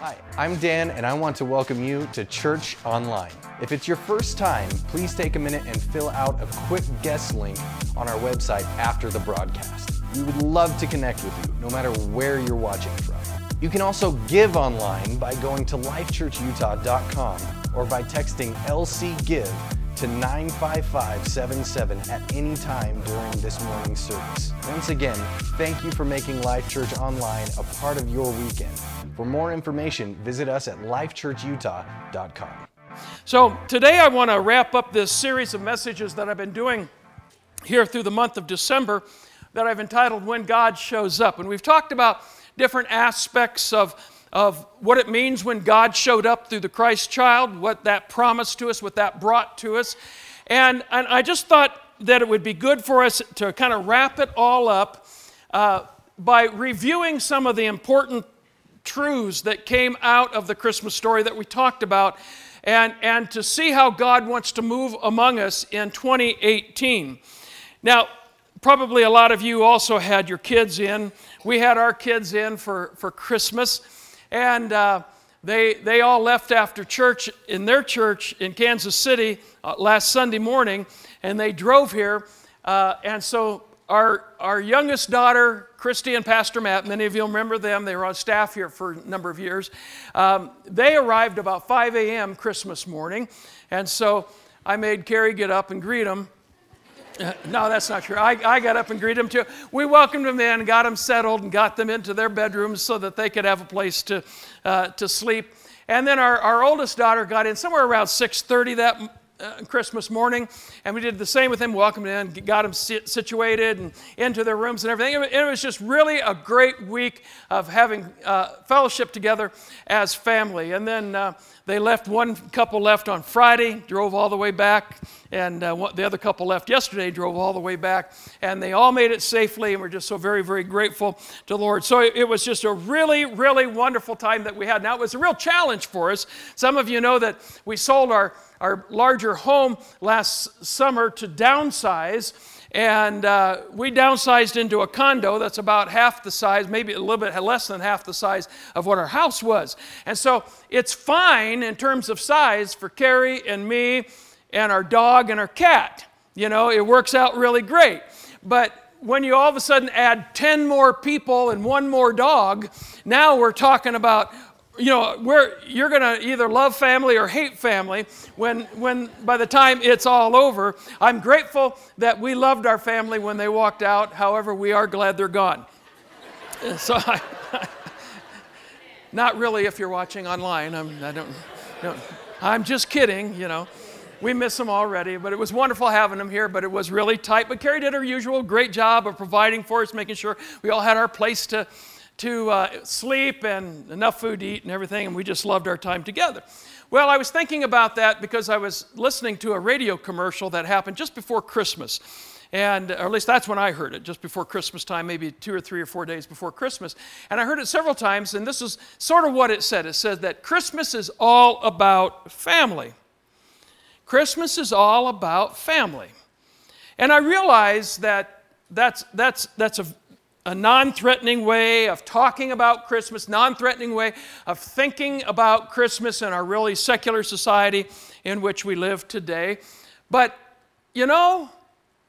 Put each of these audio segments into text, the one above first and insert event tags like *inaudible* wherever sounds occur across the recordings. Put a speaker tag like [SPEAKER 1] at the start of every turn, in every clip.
[SPEAKER 1] Hi, I'm Dan, and I want to welcome you to Church Online. If it's your first time, please take a minute and fill out a quick guest link on our website after the broadcast. We would love to connect with you, no matter where you're watching from. You can also give online by going to lifechurchutah.com or by texting LC Give to 95577 at any time during this morning's service. Once again, thank you for making Life Church Online a part of your weekend. For more information, visit us at lifechurchutah.com.
[SPEAKER 2] So, today I want to wrap up this series of messages that I've been doing here through the month of December that I've entitled When God Shows Up. And we've talked about different aspects of, of what it means when God showed up through the Christ child, what that promised to us, what that brought to us. And, and I just thought that it would be good for us to kind of wrap it all up uh, by reviewing some of the important truths that came out of the Christmas story that we talked about and, and to see how God wants to move among us in 2018. Now, probably a lot of you also had your kids in. We had our kids in for, for Christmas, and uh, they, they all left after church in their church in Kansas City uh, last Sunday morning, and they drove here. Uh, and so our, our youngest daughter, Christy and Pastor Matt, many of you remember them, they were on staff here for a number of years. Um, they arrived about 5 a.m. Christmas morning, and so I made Carrie get up and greet them. *laughs* No, that's not true. I, I got up and greeted them too. We welcomed them in, got them settled, and got them into their bedrooms so that they could have a place to, uh, to sleep. And then our, our oldest daughter got in somewhere around 6:30 that uh, Christmas morning, and we did the same with him, welcomed in, got them situated and into their rooms and everything. It was just really a great week of having uh, fellowship together as family. And then uh, they left, one couple left on Friday, drove all the way back, and uh, the other couple left yesterday, drove all the way back, and they all made it safely, and we're just so very, very grateful to the Lord. So it, it was just a really, really wonderful time that we had. Now, it was a real challenge for us. Some of you know that we sold our our larger home last summer to downsize. And uh, we downsized into a condo that's about half the size, maybe a little bit less than half the size of what our house was. And so it's fine in terms of size for Carrie and me and our dog and our cat. You know, it works out really great. But when you all of a sudden add 10 more people and one more dog, now we're talking about you know, you're going to either love family or hate family when, when by the time it's all over. I'm grateful that we loved our family when they walked out. However, we are glad they're gone. *laughs* so, I, *laughs* not really if you're watching online. I'm, I don't, no, I'm just kidding, you know. We miss them already, but it was wonderful having them here, but it was really tight. But Carrie did her usual great job of providing for us, making sure we all had our place to, to uh, sleep and enough food to eat and everything, and we just loved our time together. Well, I was thinking about that because I was listening to a radio commercial that happened just before Christmas. And, or at least that's when I heard it, just before Christmas time, maybe two or three or four days before Christmas. And I heard it several times, and this is sort of what it said. It said that Christmas is all about family. Christmas is all about family. And I realized that that's, that's, that's a a non threatening way of talking about Christmas, non threatening way of thinking about Christmas in our really secular society in which we live today. But, you know,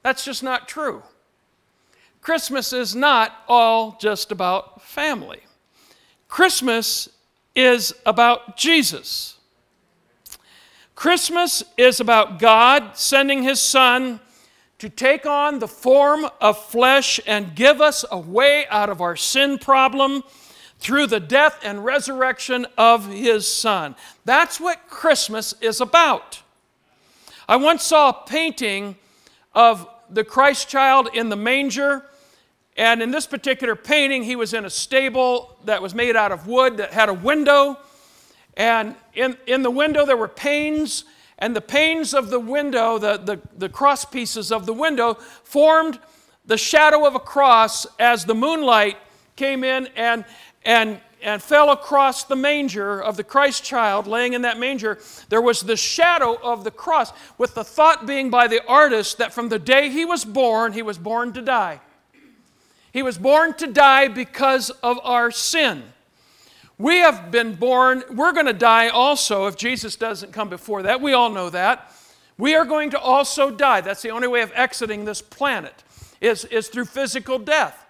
[SPEAKER 2] that's just not true. Christmas is not all just about family. Christmas is about Jesus. Christmas is about God sending His Son to take on the form of flesh and give us a way out of our sin problem through the death and resurrection of his son. That's what Christmas is about. I once saw a painting of the Christ child in the manger. And in this particular painting, he was in a stable that was made out of wood that had a window. And in, in the window, there were panes and the panes of the window, the, the, the cross pieces of the window, formed the shadow of a cross as the moonlight came in and, and, and fell across the manger of the Christ child laying in that manger. There was the shadow of the cross, with the thought being by the artist that from the day he was born, he was born to die. He was born to die because of our sin. We have been born, we're going to die also if Jesus doesn't come before that. We all know that. We are going to also die. That's the only way of exiting this planet is, is through physical death.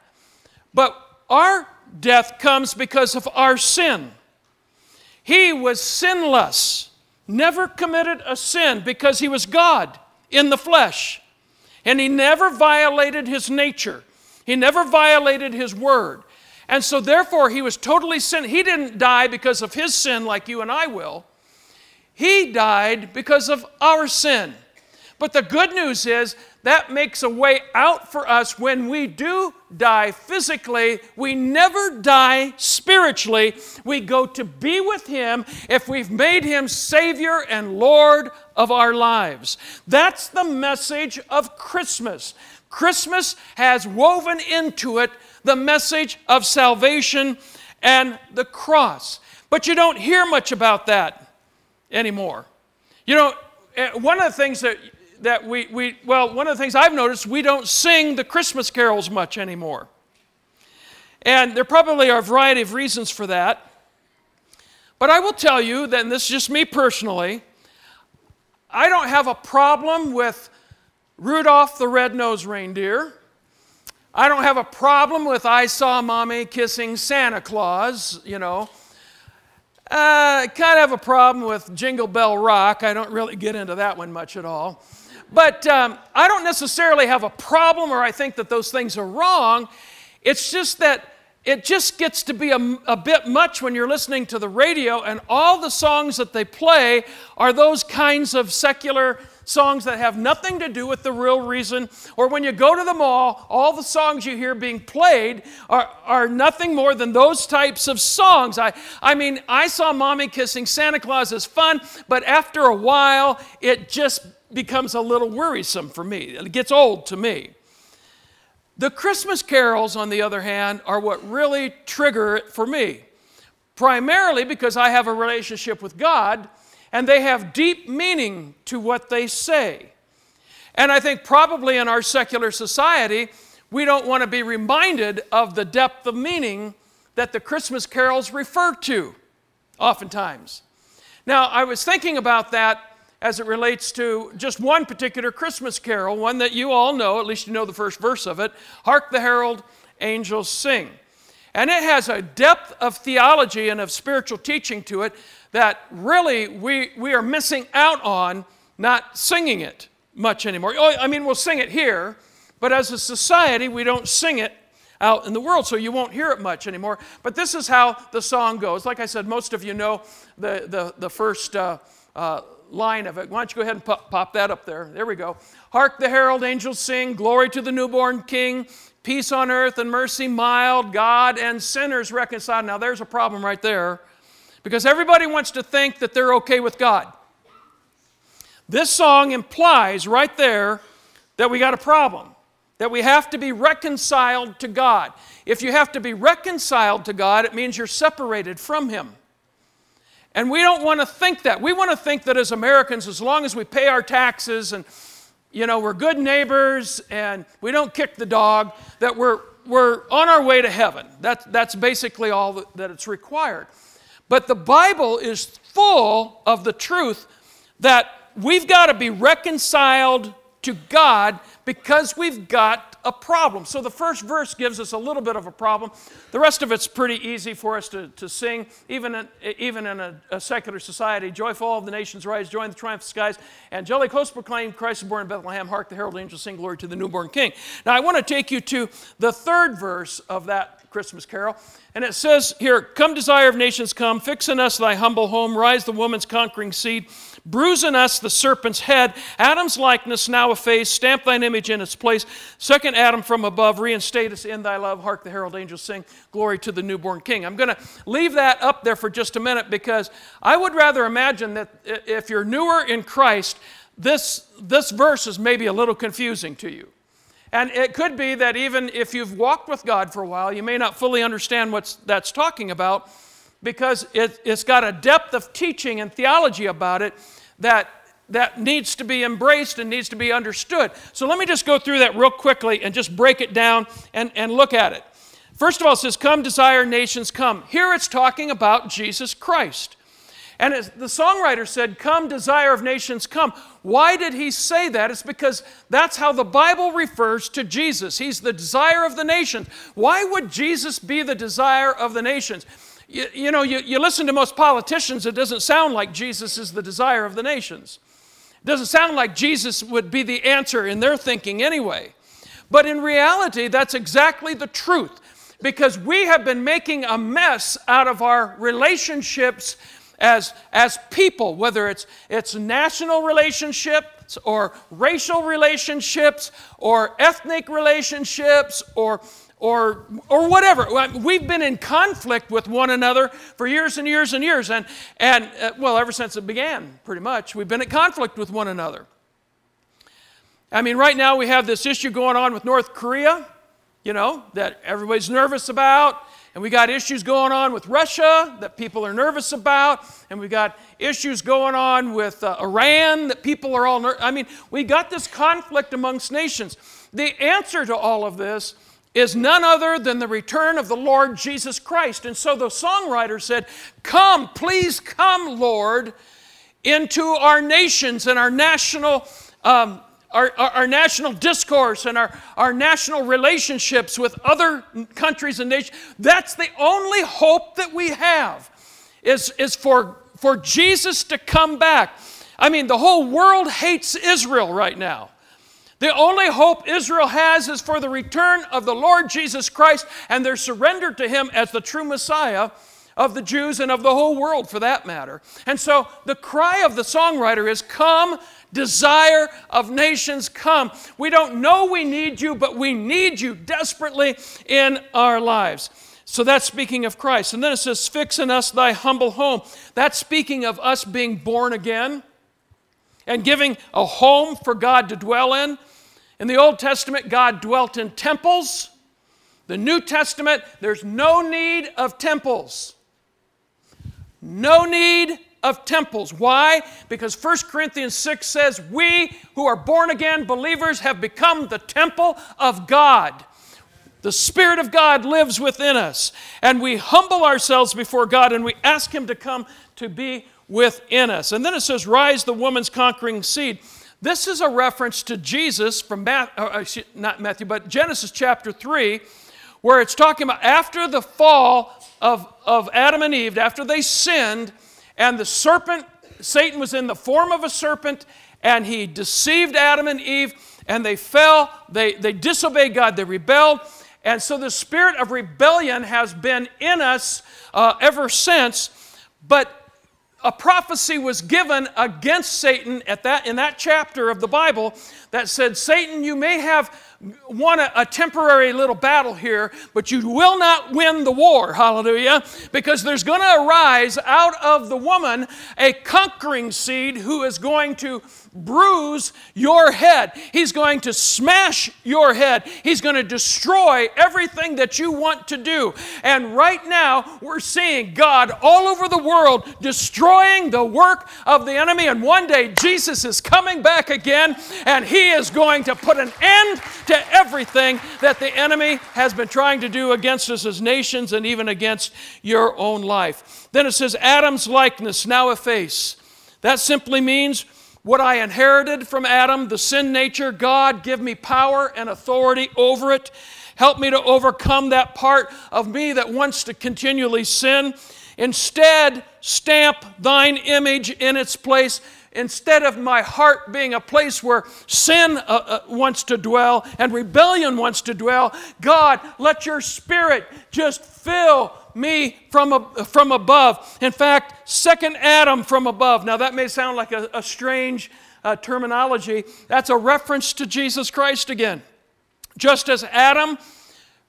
[SPEAKER 2] But our death comes because of our sin. He was sinless, never committed a sin because he was God in the flesh. And he never violated his nature, he never violated his word. And so, therefore, he was totally sin. He didn't die because of his sin like you and I will. He died because of our sin. But the good news is that makes a way out for us when we do die physically. We never die spiritually. We go to be with Him if we've made Him Savior and Lord of our lives. That's the message of Christmas. Christmas has woven into it the message of salvation and the cross. But you don't hear much about that anymore. You know, eh, one of the things that that we, we, well, one of the things I've noticed, we don't sing the Christmas carols much anymore. And there probably are a variety of reasons for that. But I will tell you that, this is just me personally, I don't have a problem with Rudolph the Red-Nosed Reindeer. I don't have a problem with I Saw Mommy Kissing Santa Claus, you know. Uh, I kind of have a problem with Jingle Bell Rock. I don't really get into that one much at all. But um, I don't necessarily have a problem or I think that those things are wrong. It's just that it just gets to be a, a, bit much when you're listening to the radio and all the songs that they play are those kinds of secular songs that have nothing to do with the real reason. Or when you go to the mall, all the songs you hear being played are, are nothing more than those types of songs. I, I mean, I saw Mommy Kissing Santa Claus as fun, but after a while, it just becomes a little worrisome for me. It gets old to me. The Christmas carols, on the other hand, are what really trigger it for me. Primarily because I have a relationship with God and they have deep meaning to what they say. And I think probably in our secular society, we don't want to be reminded of the depth of meaning that the Christmas carols refer to, oftentimes. Now, I was thinking about that as it relates to just one particular Christmas carol, one that you all know, at least you know the first verse of it Hark the Herald Angels Sing. And it has a depth of theology and of spiritual teaching to it that really we, we are missing out on not singing it much anymore. Oh, I mean, we'll sing it here, but as a society, we don't sing it out in the world, so you won't hear it much anymore. But this is how the song goes. Like I said, most of you know the, the, the first uh, uh, line of it. Why don't you go ahead and pop, pop that up there? There we go. Hark the herald angels sing, glory to the newborn king, peace on earth and mercy mild, God and sinners reconciled. Now there's a problem right there because everybody wants to think that they're okay with God. This song implies right there that we got a problem, that we have to be reconciled to God. If you have to be reconciled to God, it means you're separated from Him. And we don't want to think that. We want to think that as Americans, as long as we pay our taxes and you know, we're good neighbors and we don't kick the dog, that we're, we're on our way to heaven. That, that's basically all that, that it's required. But the Bible is full of the truth that we've got to be reconciled to God because we've got a problem. So the first verse gives us a little bit of a problem. The rest of it's pretty easy for us to, to sing, even in, even in a, a secular society. Joyful, all of the nations rise, join the triumph of skies. Angelic hosts proclaim Christ is born in Bethlehem. Hark, the herald angels sing glory to the newborn king. Now I want to take you to the third verse of that Christmas carol. And it says here, Come, desire of nations, come, fix in us thy humble home, rise the woman's conquering seed. Bruise in us the serpent's head, Adam's likeness now effaced, stamp thine image in its place. Second Adam from above, reinstate us in thy love. Hark the herald angels sing, glory to the newborn king. I'm going to leave that up there for just a minute because I would rather imagine that if you're newer in Christ, this, this verse is maybe a little confusing to you. And it could be that even if you've walked with God for a while, you may not fully understand what that's talking about because it, has got a depth of teaching and theology about it that, that needs to be embraced and needs to be understood. So let me just go through that real quickly and just break it down and, and look at it. First of all, it says, Come, desire nations, come. Here it's talking about Jesus Christ. And the songwriter said, Come, desire of nations, come. Why did he say that? It's because that's how the Bible refers to Jesus. He's the desire of the nations. Why would Jesus be the desire of the nations? You, you know, you, you listen to most politicians, it doesn't sound like Jesus is the desire of the nations. It doesn't sound like Jesus would be the answer in their thinking anyway. But in reality, that's exactly the truth because we have been making a mess out of our relationships as, as people, whether it's, it's national relationships or racial relationships or ethnic relationships or, or, or whatever. We've been in conflict with one another for years and years and years. And, and uh, well, ever since it began, pretty much, we've been in conflict with one another. I mean, right now we have this issue going on with North Korea, you know, that everybody's nervous about. And we got issues going on with Russia that people are nervous about. And we got issues going on with uh, Iran that people are all nervous. I mean, we got this conflict amongst nations. The answer to all of this is none other than the return of the Lord Jesus Christ. And so the songwriter said, Come, please come, Lord, into our nations and our national um, our, our, our, national discourse and our, our national relationships with other countries and nations. That's the only hope that we have is, is for, for Jesus to come back. I mean, the whole world hates Israel right now. The only hope Israel has is for the return of the Lord Jesus Christ and their surrender to Him as the true Messiah of the Jews and of the whole world for that matter. And so the cry of the songwriter is Come desire of nations come. We don't know we need you, but we need you desperately in our lives. So that's speaking of Christ. And then it says, Fix in us thy humble home. That's speaking of us being born again and giving a home for God to dwell in. In the Old Testament, God dwelt in temples. The New Testament, there's no need of temples. No need of temples. Why? Because 1 Corinthians 6 says, We who are born again believers have become the temple of God. The Spirit of God lives within us, and we humble ourselves before God and we ask Him to come to be within us. And then it says, Rise the woman's conquering seed. This is a reference to Jesus from Matthew, uh, uh, not Matthew, but Genesis chapter 3, where it's talking about after the fall of, of Adam and Eve, after they sinned, and the serpent, Satan was in the form of a serpent, and he deceived Adam and Eve, and they fell. They, they disobeyed God, they rebelled. And so the spirit of rebellion has been in us uh, ever since. But a prophecy was given against Satan at that, in that chapter of the Bible that said, Satan, you may have won a, a, temporary little battle here, but you will not win the war. Hallelujah. Because there's going to arise out of the woman a conquering seed who is going to bruise your head. He's going to smash your head. He's going to destroy everything that you want to do. And right now, we're seeing God all over the world destroying the work of the enemy. And one day, Jesus is coming back again, and he is going to put an end to everything that the enemy has been trying to do against us as nations and even against your own life. Then it says, Adam's likeness now efface. That simply means what I inherited from Adam, the sin nature, God, give me power and authority over it. Help me to overcome that part of me that wants to continually sin. Instead, stamp thine image in its place instead of my heart being a place where sin uh, uh, wants to dwell and rebellion wants to dwell, God, let your spirit just fill me from, a, from above. In fact, second Adam from above. Now, that may sound like a, a strange uh, terminology. That's a reference to Jesus Christ again. Just as Adam,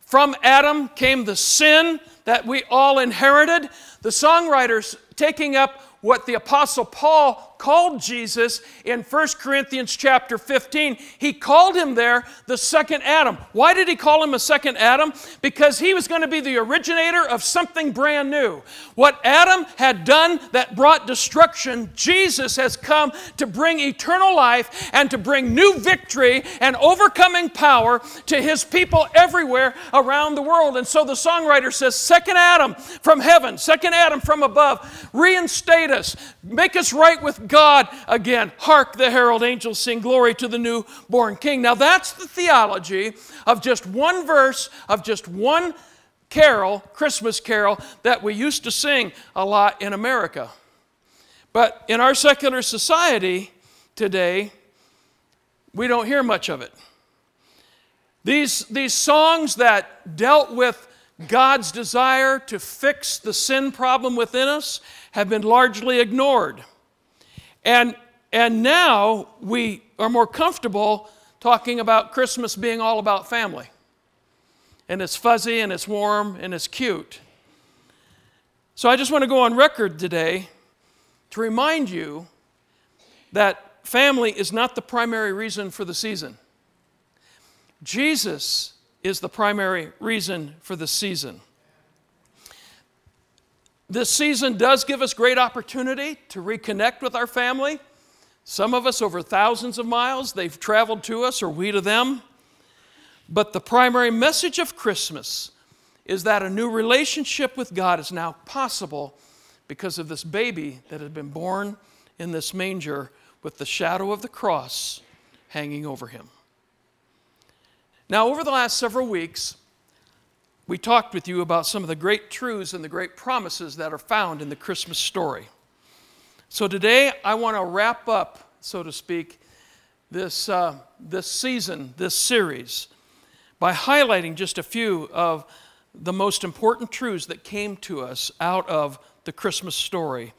[SPEAKER 2] from Adam came the sin that we all inherited, the songwriters taking up what the Apostle Paul called Jesus in 1 Corinthians chapter 15, he called him there the second Adam. Why did he call him a second Adam? Because he was going to be the originator of something brand new. What Adam had done that brought destruction, Jesus has come to bring eternal life and to bring new victory and overcoming power to his people everywhere around the world. And so the songwriter says, Second Adam from heaven, second Adam from above, reinstate us, make us right with God again. Hark, the herald angels sing glory to the newborn king. Now that's the theology of just one verse, of just one carol, Christmas carol, that we used to sing a lot in America. But in our secular society today, we don't hear much of it. These, these songs that dealt with God's desire to fix the sin problem within us have been largely ignored. And, and now we are more comfortable talking about Christmas being all about family. And it's fuzzy and it's warm and it's cute. So I just want to go on record today to remind you that family is not the primary reason for the season. Jesus is the primary reason for the season. This season does give us great opportunity to reconnect with our family. Some of us over thousands of miles, they've traveled to us or we to them. But the primary message of Christmas is that a new relationship with God is now possible because of this baby that had been born in this manger with the shadow of the cross hanging over him. Now, over the last several weeks, we talked with you about some of the great truths and the great promises that are found in the Christmas story. So today, I want to wrap up, so to speak, this, uh, this season, this series, by highlighting just a few of the most important truths that came to us out of the Christmas story.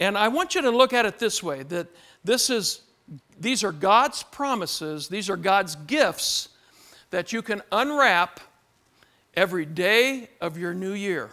[SPEAKER 2] And I want you to look at it this way that this is, these are God's promises, these are God's gifts that you can unwrap every day of your new year.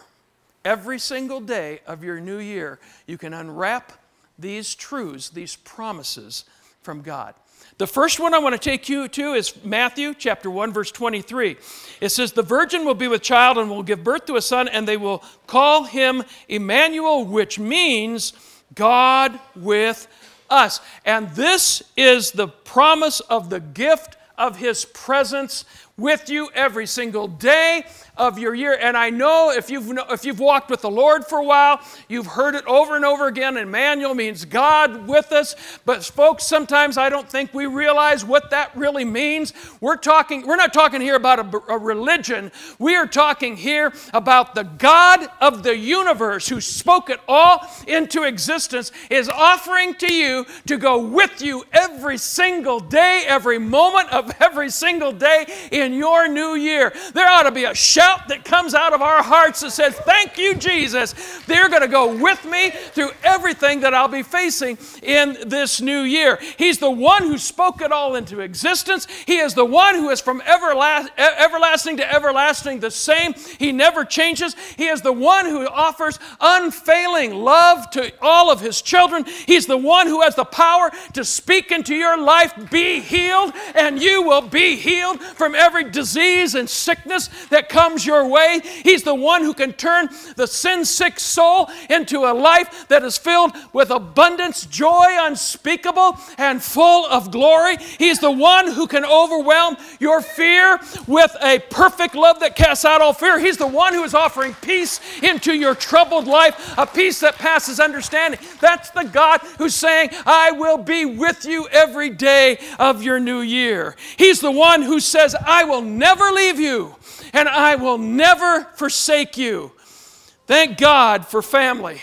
[SPEAKER 2] Every single day of your new year, you can unwrap these truths, these promises from God. The first one I want to take you to is Matthew chapter 1 verse 23. It says the virgin will be with child and will give birth to a son and they will call him Emmanuel which means God with us. And this is the promise of the gift of his presence with you every single day of your year. And I know if you've, if you've walked with the Lord for a while, you've heard it over and over again. And Emmanuel means God with us. But folks, sometimes I don't think we realize what that really means. We're talking, we're not talking here about a, a religion. We are talking here about the God of the universe who spoke it all into existence is offering to you to go with you every single day, every moment of every single day in your new year. There ought to be a shout shout that comes out of our hearts that says, Thank you, Jesus. They're going to go with me through everything that I'll be facing in this new year. He's the one who spoke it all into existence. He is the one who is from everlasting to everlasting the same. He never changes. He is the one who offers unfailing love to all of his children. He's the one who has the power to speak into your life, be healed, and you will be healed from every disease and sickness that comes comes your way. He's the one who can turn the sin sick soul into a life that is filled with abundance, joy unspeakable, and full of glory. He's the one who can overwhelm your fear with a perfect love that casts out all fear. He's the one who is offering peace into your troubled life, a peace that passes understanding. That's the God who's saying, I will be with you every day of your new year. He's the one who says, I will never leave you and I will never forsake you. Thank God for family.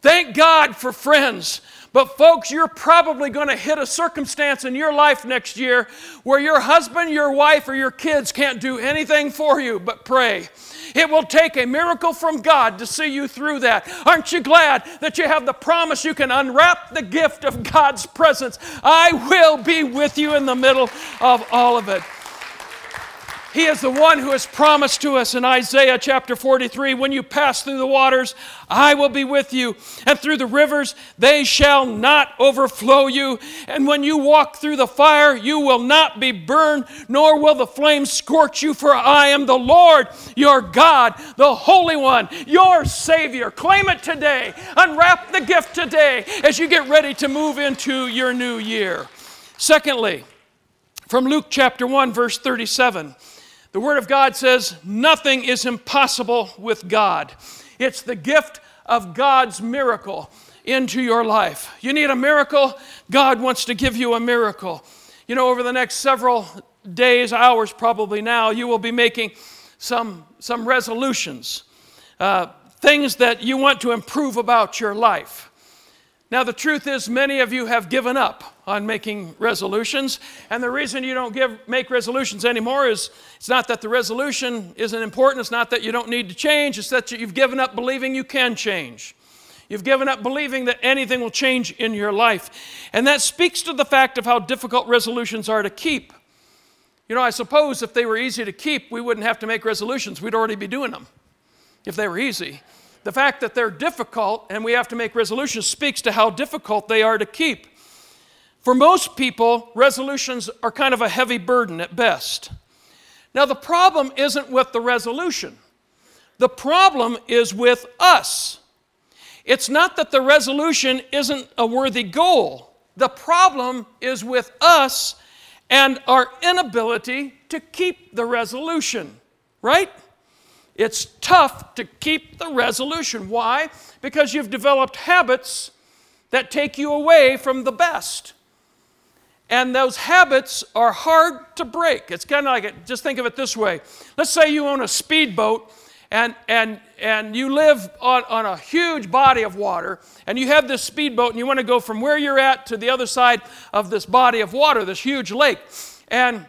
[SPEAKER 2] Thank God for friends. But, folks, you're probably going to hit a circumstance in your life next year where your husband, your wife, or your kids can't do anything for you but pray. It will take a miracle from God to see you through that. Aren't you glad that you have the promise you can unwrap the gift of God's presence? I will be with you in the middle of all of it. He is the one who has promised to us in Isaiah chapter 43 when you pass through the waters, I will be with you, and through the rivers, they shall not overflow you. And when you walk through the fire, you will not be burned, nor will the flames scorch you, for I am the Lord your God, the Holy One, your Savior. Claim it today. Unwrap the gift today as you get ready to move into your new year. Secondly, from Luke chapter 1, verse 37. The Word of God says, Nothing is impossible with God. It's the gift of God's miracle into your life. You need a miracle? God wants to give you a miracle. You know, over the next several days, hours probably now, you will be making some, some resolutions, uh, things that you want to improve about your life. Now, the truth is, many of you have given up on making resolutions. And the reason you don't give, make resolutions anymore is it's not that the resolution isn't important, it's not that you don't need to change, it's that you've given up believing you can change. You've given up believing that anything will change in your life. And that speaks to the fact of how difficult resolutions are to keep. You know, I suppose if they were easy to keep, we wouldn't have to make resolutions. We'd already be doing them if they were easy. The fact that they're difficult and we have to make resolutions speaks to how difficult they are to keep. For most people, resolutions are kind of a heavy burden at best. Now, the problem isn't with the resolution, the problem is with us. It's not that the resolution isn't a worthy goal, the problem is with us and our inability to keep the resolution, right? It's tough to keep the resolution. Why? Because you've developed habits that take you away from the best. And those habits are hard to break. It's kind of like, it, just think of it this way. Let's say you own a speedboat and, and, and you live on, on a huge body of water, and you have this speedboat, and you want to go from where you're at to the other side of this body of water, this huge lake. And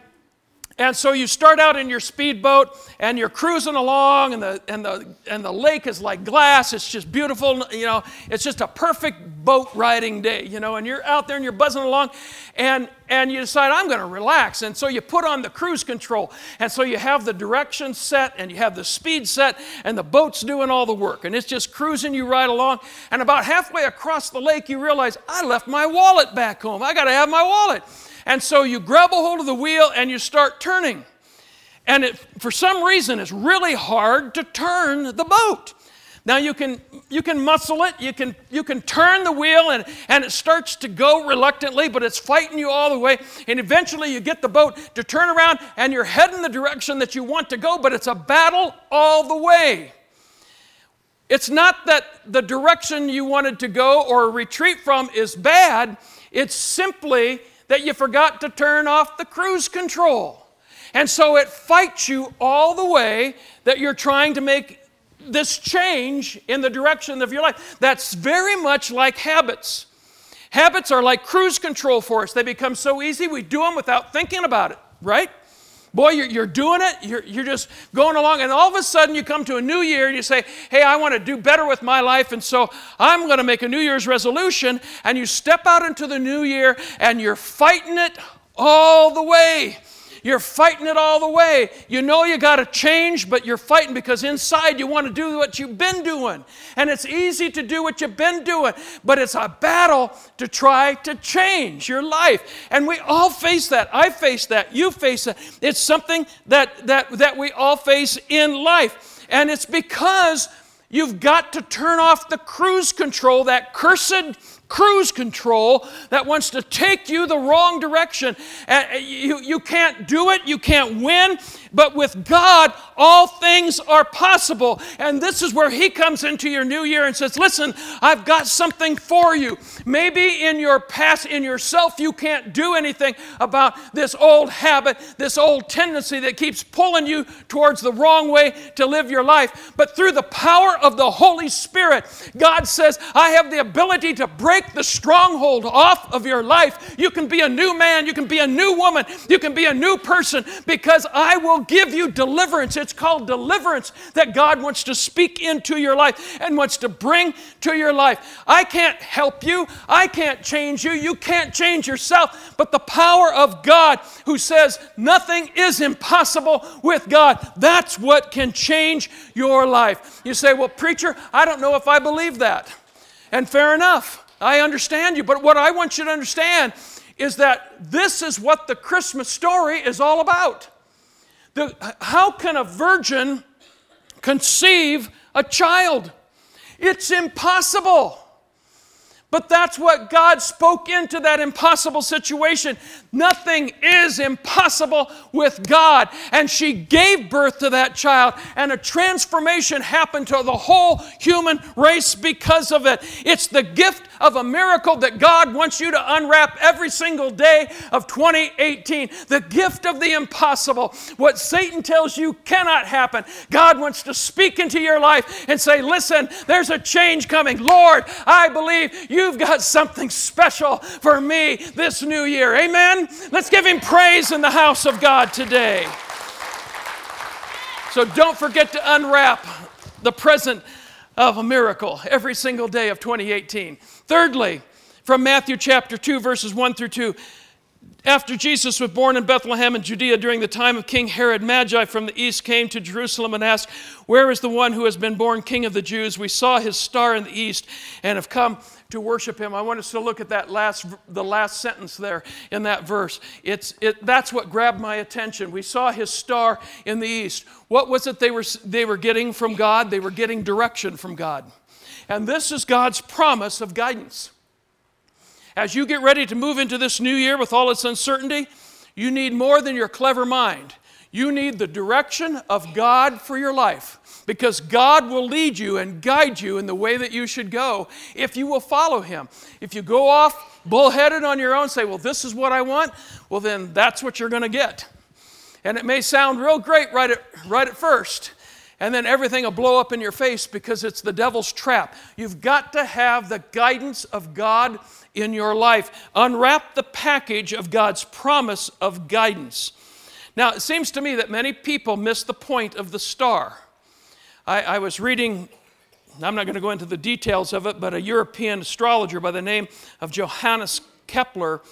[SPEAKER 2] and so you start out in your speedboat and you're cruising along, and the, and, the, and the lake is like glass. It's just beautiful. You know, it's just a perfect boat riding day, you know, and you're out there and you're buzzing along, and, and you decide, I'm going to relax. And so you put on the cruise control. And so you have the direction set and you have the speed set, and the boat's doing all the work. And it's just cruising you right along. And about halfway across the lake, you realize, I left my wallet back home. I got to have my wallet. And so you grab a hold of the wheel and you start turning. And it, for some reason, it's really hard to turn the boat. Now you can you can muscle it, you can you can turn the wheel and, and it starts to go reluctantly, but it's fighting you all the way. And eventually you get the boat to turn around and you're heading the direction that you want to go, but it's a battle all the way. It's not that the direction you wanted to go or retreat from is bad, it's simply that you forgot to turn off the cruise control. And so it fights you all the way that you're trying to make this change in the direction of your life. That's very much like habits. Habits are like cruise control for us. They become so easy, we do them without thinking about it, right? Boy, you're, doing it, you're just going along, and all of a sudden you come to a new year and you say, Hey, I want to do better with my life, and so I'm going to make a New Year's resolution. And you step out into the new year and you're fighting it all the way. You're fighting it all the way. You know you got to change, but you're fighting because inside you want to do what you've been doing. And it's easy to do what you've been doing, but it's a battle to try to change your life. And we all face that. I face that. You face that. It's something that, that, that we all face in life. And it's because you've got to turn off the cruise control, that cursed cruise control that wants to take you the wrong direction. Uh, you, you can't do it, you can't win, but with God, all things are possible. And this is where He comes into your new year and says, Listen, I've got something for you. Maybe in your past, in yourself, you can't do anything about this old habit, this old tendency that keeps pulling you towards the wrong way to live your life. But through the power of the Holy Spirit, God says, I have the ability to break break the stronghold off of your life. You can be a new man, you can be a new woman, you can be a new person because I will give you deliverance. It's called deliverance that God wants to speak into your life and wants to bring to your life. I can't help you, I can't change you, you can't change yourself, but the power of God who says nothing is impossible with God, that's what can change your life. You say, Well, preacher, I don't know if I believe that. And fair enough, I understand you, but what I want you to understand is that this is what the Christmas story is all about. The, how can a virgin conceive a child? It's impossible. But that's what God spoke into that impossible situation. Nothing is impossible with God. And she gave birth to that child, and a transformation happened to the whole human race because of it. It's the gift of a miracle that God wants you to unwrap every single day of 2018. The gift of the impossible. What Satan tells you cannot happen. God wants to speak into your life and say, Listen, there's a change coming. Lord, I believe you You've got something special for me this new year. Amen? Let's give Him praise in the house of God today. So don't forget to unwrap the present of a miracle every single day of 2018. Thirdly, from Matthew chapter 2, verses 1 through 2. After Jesus was born in Bethlehem in Judea during the time of King Herod, Magi from the east came to Jerusalem and asked, Where is the one who has been born King of the Jews? We saw his star in the east and have come to worship him. I want us to look at that last, the last sentence there in that verse. It's, it, that's what grabbed my attention. We saw his star in the east. What was it they were, they were getting from God? They were getting direction from God. And this is God's promise of guidance. As you get ready to move into this new year with all its uncertainty, you need more than your clever mind. You need the direction of God for your life because God will lead you and guide you in the way that you should go if you will follow Him. If you go off bullheaded on your own, say, Well, this is what I want, well, then that's what you're going to get. And it may sound real great right at, right at first, and then everything will blow up in your face because it's the devil's trap. You've got to have the guidance of God in your life. Unwrap the package of God's promise of guidance. Now, it seems to me that many people miss the point of the star. I, I was reading, I'm not going to go into the details of it, but a European astrologer by the name of Johannes Kepler.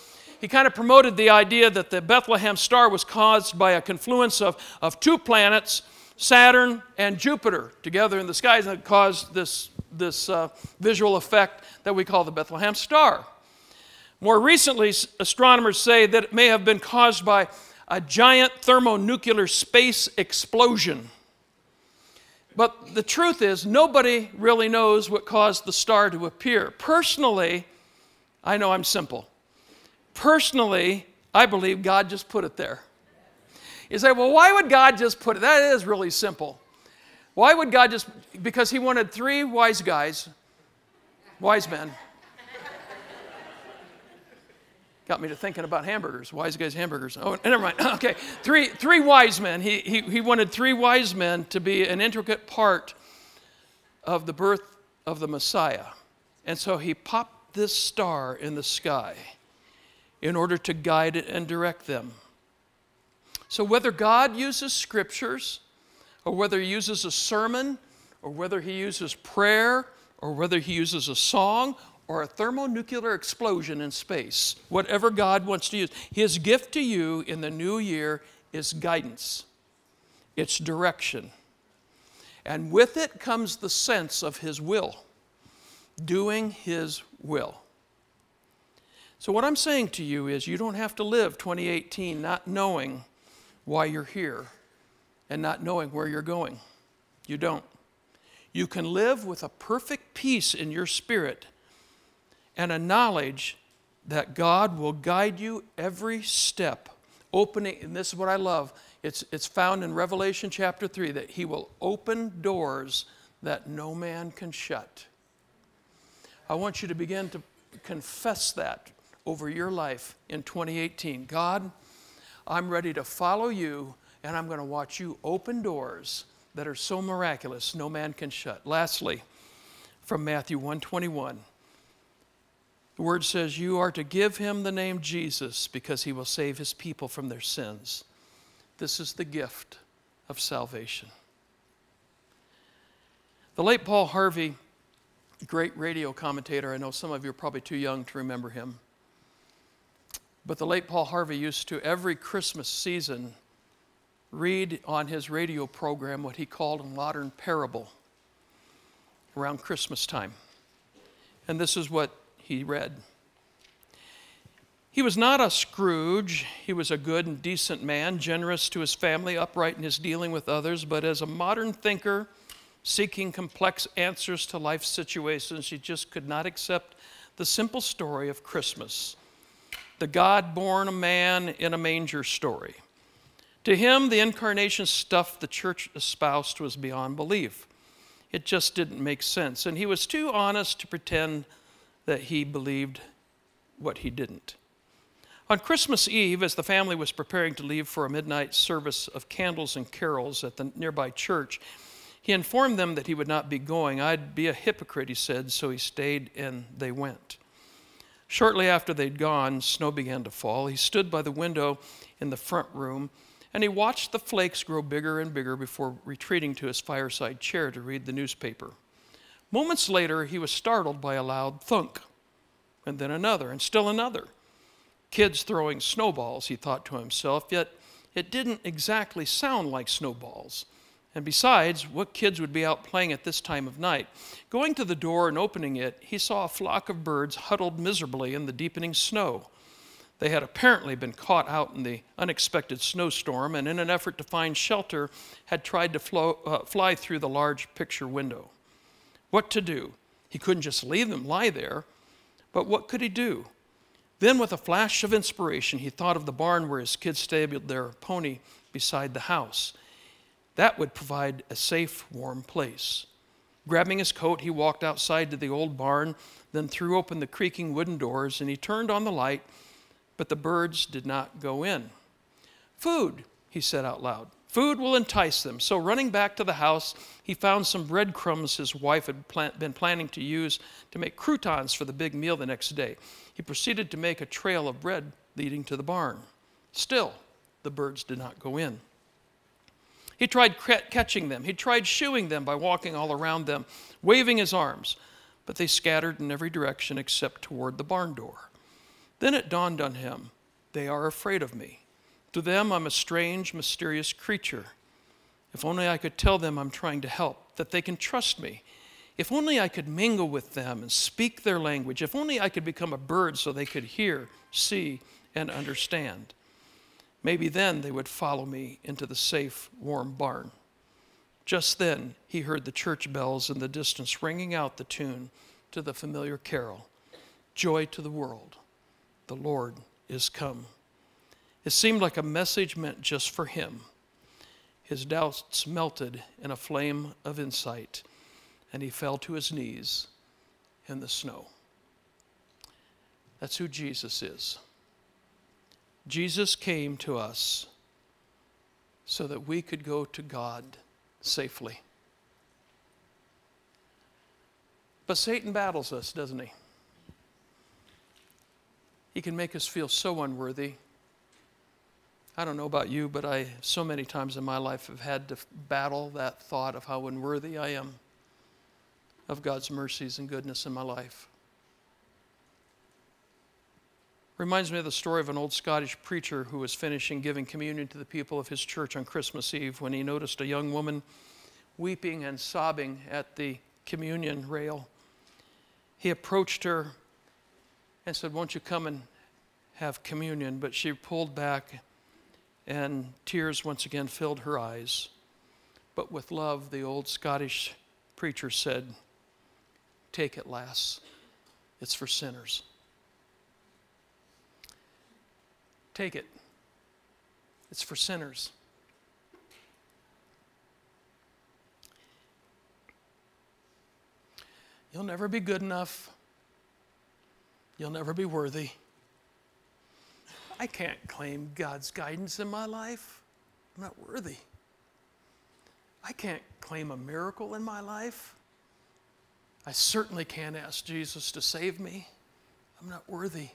[SPEAKER 2] He kind of promoted the idea that the Bethlehem star was caused by a confluence of, of two planets, Saturn and Jupiter, together in the skies, and it caused this, this uh, visual effect that we call the Bethlehem star. More recently, astronomers say that it may have been caused by a giant thermonuclear space explosion. But the truth is, nobody really knows what caused the star to appear. Personally, I know I'm simple. Personally, I believe God just put it there. You say, well, why would God just put it? That is really simple. Why would God just, because He wanted three wise guys, wise men, Got me to thinking about hamburgers, wise guys hamburgers. Oh, never mind. *laughs* Okay, three, three wise men. He, he, he wanted three wise men to be an intricate part of the birth of the Messiah. And so he popped this star in the sky in order to guide and direct them. So whether God uses scriptures, or whether he uses a sermon, or whether he uses prayer, or whether he uses a song, or a thermonuclear explosion in space, whatever God wants to use. His gift to you in the new year is guidance, it's direction. And with it comes the sense of His will, doing His will. So, what I'm saying to you is, you don't have to live 2018 not knowing why you're here and not knowing where you're going. You don't. You can live with a perfect peace in your spirit and a knowledge that God will guide you every step, opening, and this is what I love. It's, it's found in Revelation chapter 3 that He will open doors that no man can shut. I want you to begin to confess that over your life in 2018. God, I'm ready to follow you, and I'm going to watch you open doors that are so miraculous no man can shut. Lastly, from Matthew 121. The word says, You are to give him the name Jesus because he will save his people from their sins. This is the gift of salvation. The late Paul Harvey, great radio commentator, I know some of you are probably too young to remember him, but the late Paul Harvey used to, every Christmas season, read on his radio program what he called a modern parable around Christmas time. And this is what he read. He was not a Scrooge. He was a good and decent man, generous to his family, upright in his dealing with others, but as a modern thinker, seeking complex answers to life situations, he just could not accept the simple story of Christmas the God born a man in a manger story. To him, the incarnation stuff the church espoused was beyond belief. It just didn't make sense. And he was too honest to pretend that he believed what he didn't. On Christmas Eve, as the family was preparing to leave for a midnight service of candles and carols at the nearby church, he informed them that he would not be going. I'd be a hypocrite, he said, so he stayed and they went. Shortly after they'd gone, snow began to fall. He stood by the window in the front room and he watched the flakes grow bigger and bigger before retreating to his fireside chair to read the newspaper. Moments later, he was startled by a loud thunk, and then another, and still another. Kids throwing snowballs, he thought to himself, yet it didn't exactly sound like snowballs. And besides, what kids would be out playing at this time of night? Going to the door and opening it, he saw a flock of birds huddled miserably in the deepening snow. They had apparently been caught out in the unexpected snowstorm and, in an effort to find shelter, had tried to flow, uh, fly through the large picture window. What to do? He couldn't just leave them lie there, but what could he do? Then, with a flash of inspiration, he thought of the barn where his kids stabled their pony beside the house. That would provide a safe, warm place. Grabbing his coat, he walked outside to the old barn, then threw open the creaking wooden doors, and he turned on the light, but the birds did not go in. Food, he said out loud. Food will entice them. So, running back to the house, he found some breadcrumbs his wife had been planning to use to make croutons for the big meal the next day. He proceeded to make a trail of bread leading to the barn. Still, the birds did not go in. He tried catching them. He tried shooing them by walking all around them, waving his arms, but they scattered in every direction except toward the barn door. Then it dawned on him they are afraid of me. To them, I'm a strange, mysterious creature. If only I could tell them I'm trying to help, that they can trust me. If only I could mingle with them and speak their language. If only I could become a bird so they could hear, see, and understand. Maybe then they would follow me into the safe, warm barn. Just then, he heard the church bells in the distance ringing out the tune to the familiar carol Joy to the world, the Lord is come. It seemed like a message meant just for him. His doubts melted in a flame of insight, and he fell to his knees in the snow. That's who Jesus is. Jesus came to us so that we could go to God safely. But Satan battles us, doesn't he? He can make us feel so unworthy. I don't know about you, but I so many times in my life have had to battle that thought of how unworthy I am of God's mercies and goodness in my life. Reminds me of the story of an old Scottish preacher who was finishing giving communion to the people of his church on Christmas Eve when he noticed a young woman weeping and sobbing at the communion rail. He approached her and said, Won't you come and have communion? But she pulled back, and tears once again filled her eyes. But with love, the old Scottish preacher said, Take it, lass. It's for sinners. Take it. It's for sinners. You'll never be good enough. You'll never be worthy. I can't claim God's guidance in my life. I'm not worthy. I can't claim a miracle in my life. I certainly can't ask Jesus to save me. I'm not worthy.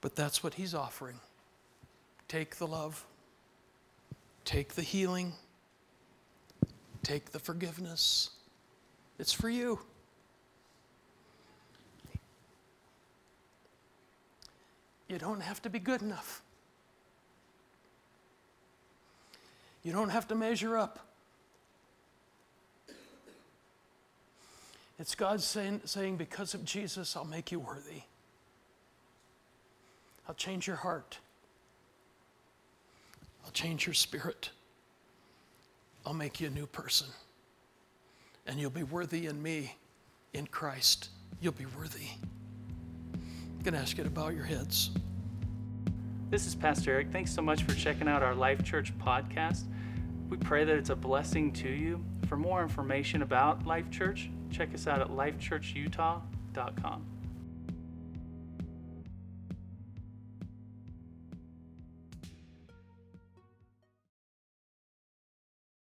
[SPEAKER 2] But that's what He's offering. Take the love, take the healing, take the forgiveness. It's for you. You don't have to be good enough. You don't have to measure up. It's God saying, saying, because of Jesus, I'll make you worthy. I'll change your heart. I'll change your spirit. I'll make you a new person. And you'll be worthy in me, in Christ. You'll be worthy. I'm going to ask you to bow your heads.
[SPEAKER 3] This is Pastor Eric. Thanks so much for checking out our Life Church podcast. We pray that it's a blessing to you. For more information about Life Church, check us out at lifechurchutah.com.